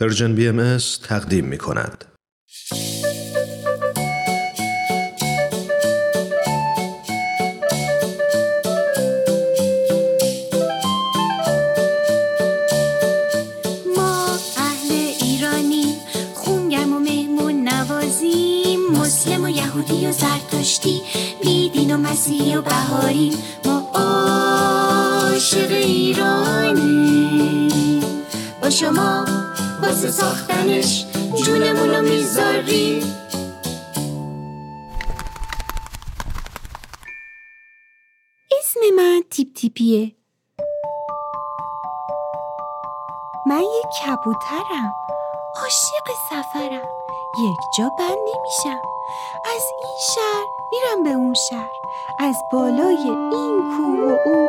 پرژن بی تقدیم می. ما اهل ایرانی خونگرم و مهمون نوازیم. مسلم و یهودی و زرتشتی بیدین و مسیحی و بهاری ما عاشق ایرانی با شما واسه ساختنش جونمون رو می‌ذاریم. اسم من تیپ تیپیه. من یک کبوترم. عاشق سفرم. یک جا بند نمیشم. از این شهر میرم به اون شهر. از بالای این کوه و اون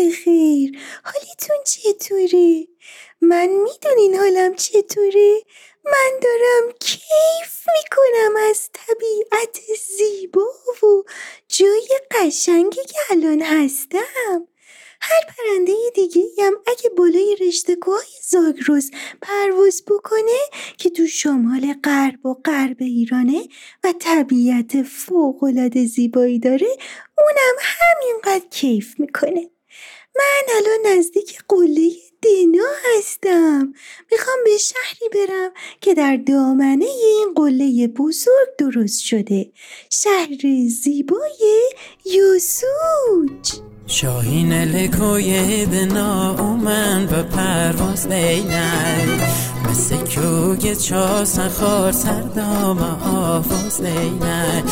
بخیر حالیتون چطوره؟ من می‌دونین حالم چطوره؟ من دارم کیف می‌کنم از طبیعت زیبا و جای قشنگی که الان هستم هر پرنده دیگه هم اگه بالای رشته کوه زاگرس پرواز بکنه که تو شمال غرب و غرب ایرانه و طبیعت فوقالعاده زیبایی داره اونم همینقدر کیف می‌کنه من الان نزدیک قله دنا هستم. می‌خوام به شهری برم که در دامنه این قله بزرگ درست شده. شهر زیبای یوسوج. شاهین لکوی دنا اومن و پرواز لینه مثل کوگ چاسن خار سردام آفاز لینه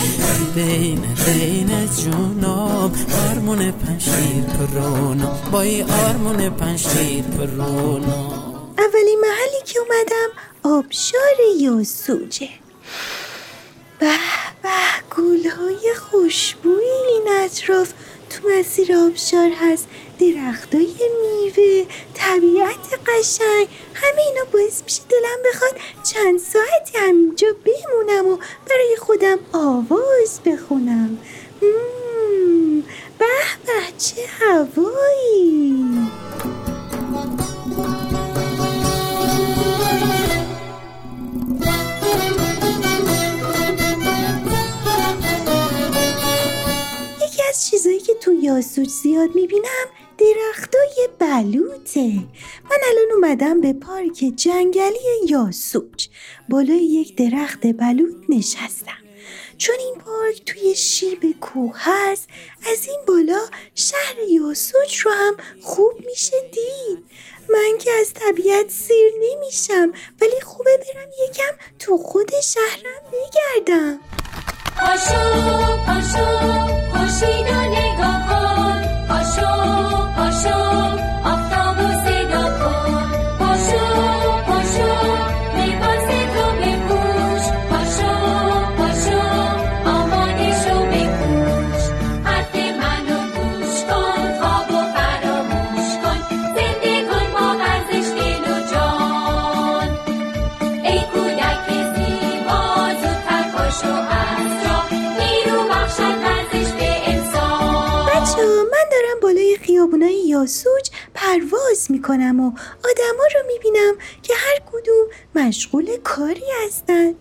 بین بین جونام آرمون پنشیر پرونم. بای آرمون پنشیر پرونم. اولین محلی که اومدم آبشار یاسوجه. به به گلهای خوشبوی این اطراف. تو مسیر آبشار هست. درختای میوه طبیعت قشنگ. همه اینا باعث میشه دلم بخواد چند ساعتی همینجا بمونم تو یاسوج زیاد می‌بینم درختای بلوطه. من الان اومدم به پارک جنگلی یاسوج. بالای یک درخت بلوط نشستم. چون این پارک توی شیب کوه هست از این بالا شهر یاسوج رو هم خوب میشه دید. من که از طبیعت سیر نمیشم ولی خوبه برم یکم تو خود شهرم بگردم. অশোক অশোক অশি ডালে গগন অশোক অশোক یاسوج پرواز می‌کنم و آدما رو می‌بینم که هر کدوم مشغول کاری هستن.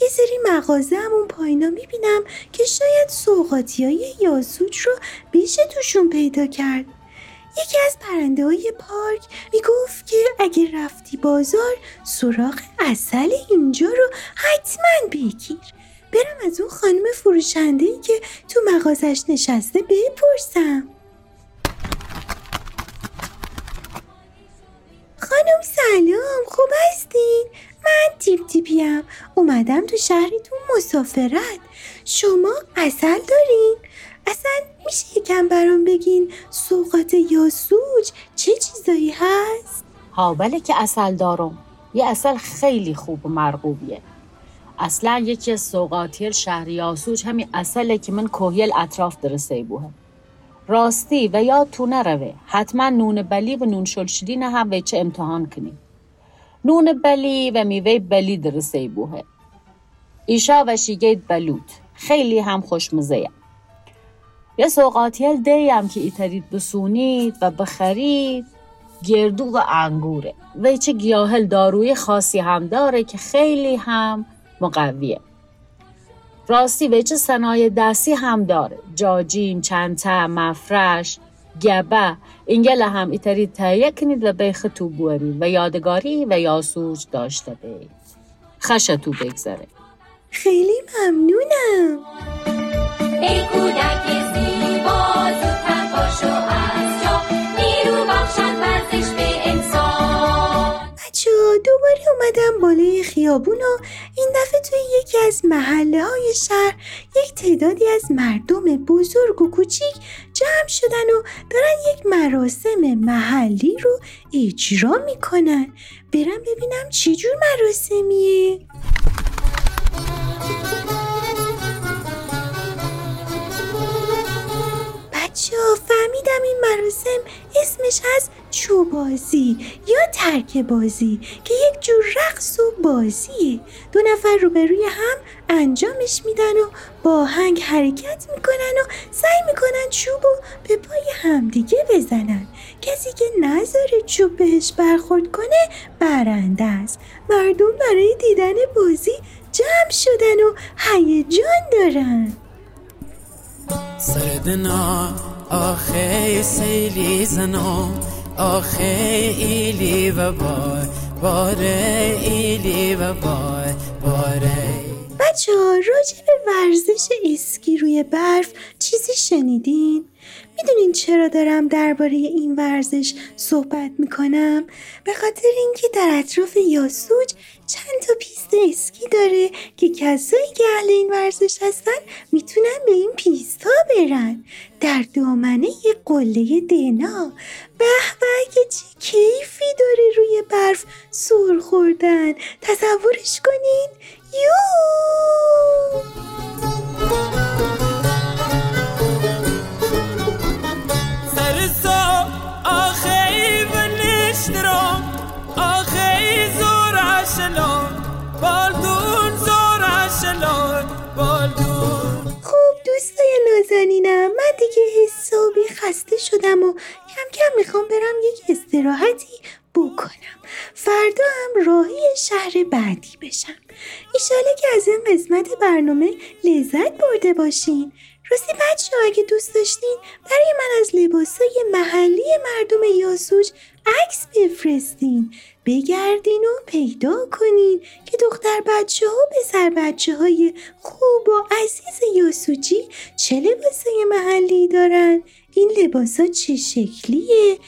یه سری مغازه هم اون پایینا می‌بینم که شاید سوقاتی های یاسوج رو بشه توشون پیدا کرد. یکی از پرنده های پارک می‌گفت اگه رفتی بازار سراغ اصل اینجا رو حتما بگیر. برم از اون خانم فروشنده که تو مغازش نشسته بپرسم. خانم سلام خوب هستین؟ من تیپ تیپیم اومدم تو شهرتون مسافرت شما اصل دارین؟ اصلا میشه یکم برام بگین سوقات یاسوج چه چیزایی هست؟ ها بله که اصل دارم یه اصل خیلی خوب و مرغوبیه اصلا یکی از سوقاتیل شهر یاسوج همین اصله که من کوهیل اطراف درسه بوه راستی و یا تو نروه. حتما نون بلی و نون شلشدین هم ویچه امتحان کنی. نون بلی و میوه بلی درسه بوه. ایشا و شیگید بلود. خیلی هم خوشمزه یه سوقاتیل دیم که ایترید بسونید و بخرید. گردو و انگوره. و چه گیاهل داروی خاصی هم داره که خیلی هم مقویه. راستی و چه صنایع دستی هم داره. جاجیم، چنته، مفرش، گبه. اینگل هم ایتری تهیه کنید و بیخ تو بوری و یادگاری و یاسوج داشته بید خش تو بگذره خیلی ممنونم. اومدم بالای خیابون و این دفعه توی یکی از محله های شهر یک تعدادی از مردم بزرگ و کوچیک جمع شدن و دارن یک مراسم محلی رو اجرا می‌کنن. برم ببینم چی جور مراسمیه. بچه فهمیدم این مراسم اسمش از چوبازی یا ترک بازی که یک جور رقص و بازیه. دو نفر روبروی هم انجامش میدن و با هنگ حرکت می‌کنن و سعی می‌کنن چوب و به پای همدیگه بزنن. کسی که نذاره چوب بهش برخورد کنه برنده است. مردم برای دیدن بازی جمع شدن و هیجان دارن. سردنا آخه سیلی زنا آخه ایلی و بار باره ایلی و بار باره بچه ها راجع به ورزش اسکی روی برف چیزی شنیدین؟ می‌دونین چرا دارم درباره این ورزش صحبت می‌کنم؟ به خاطر اینکه در اطراف یاسوج چند تا پیست اسکی داره که کسایی که اهل این ورزش هستن می‌تونن به این پیست ها برن. در دامنه یه قله دنا به به چه کیفی داره روی برف سر خوردن. تصورش کنین. یو نازنینم من دیگه حسابی خسته شدم و کم کم می‌خوام برم یک استراحتی بکنم. فردا هم راهی شهر بعدی بشم. ایشاله که از این قسمت برنامه لذت برده باشین. راستی بچه اگه دوست داشتین برای من از لباسای محلی مردم یاسوج عکس بفرستین. بگردین و پیدا کنین که دختر بچه ها و پسر بچه های خوب و عزیز یاسوجی چه لباسای محلی دارن؟ این لباسا چه شکلیه؟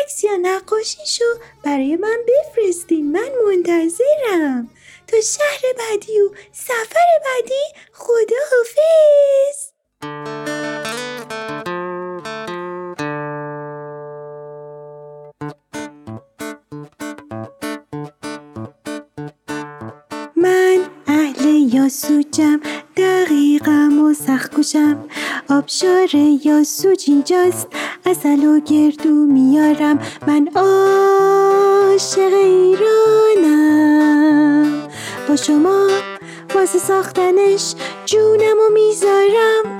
عکس یا نقاشیشو برای من بفرستین. من منتظرم. تا شهر بعدی و سفر بعدی خدا یاسوجم دقیقم و سخت کشم. آبشار یاسوج اینجاست اصل و گردو میارم. من عاشق ایرانم. با شما واسه ساختنش جونم و می‌ذارم.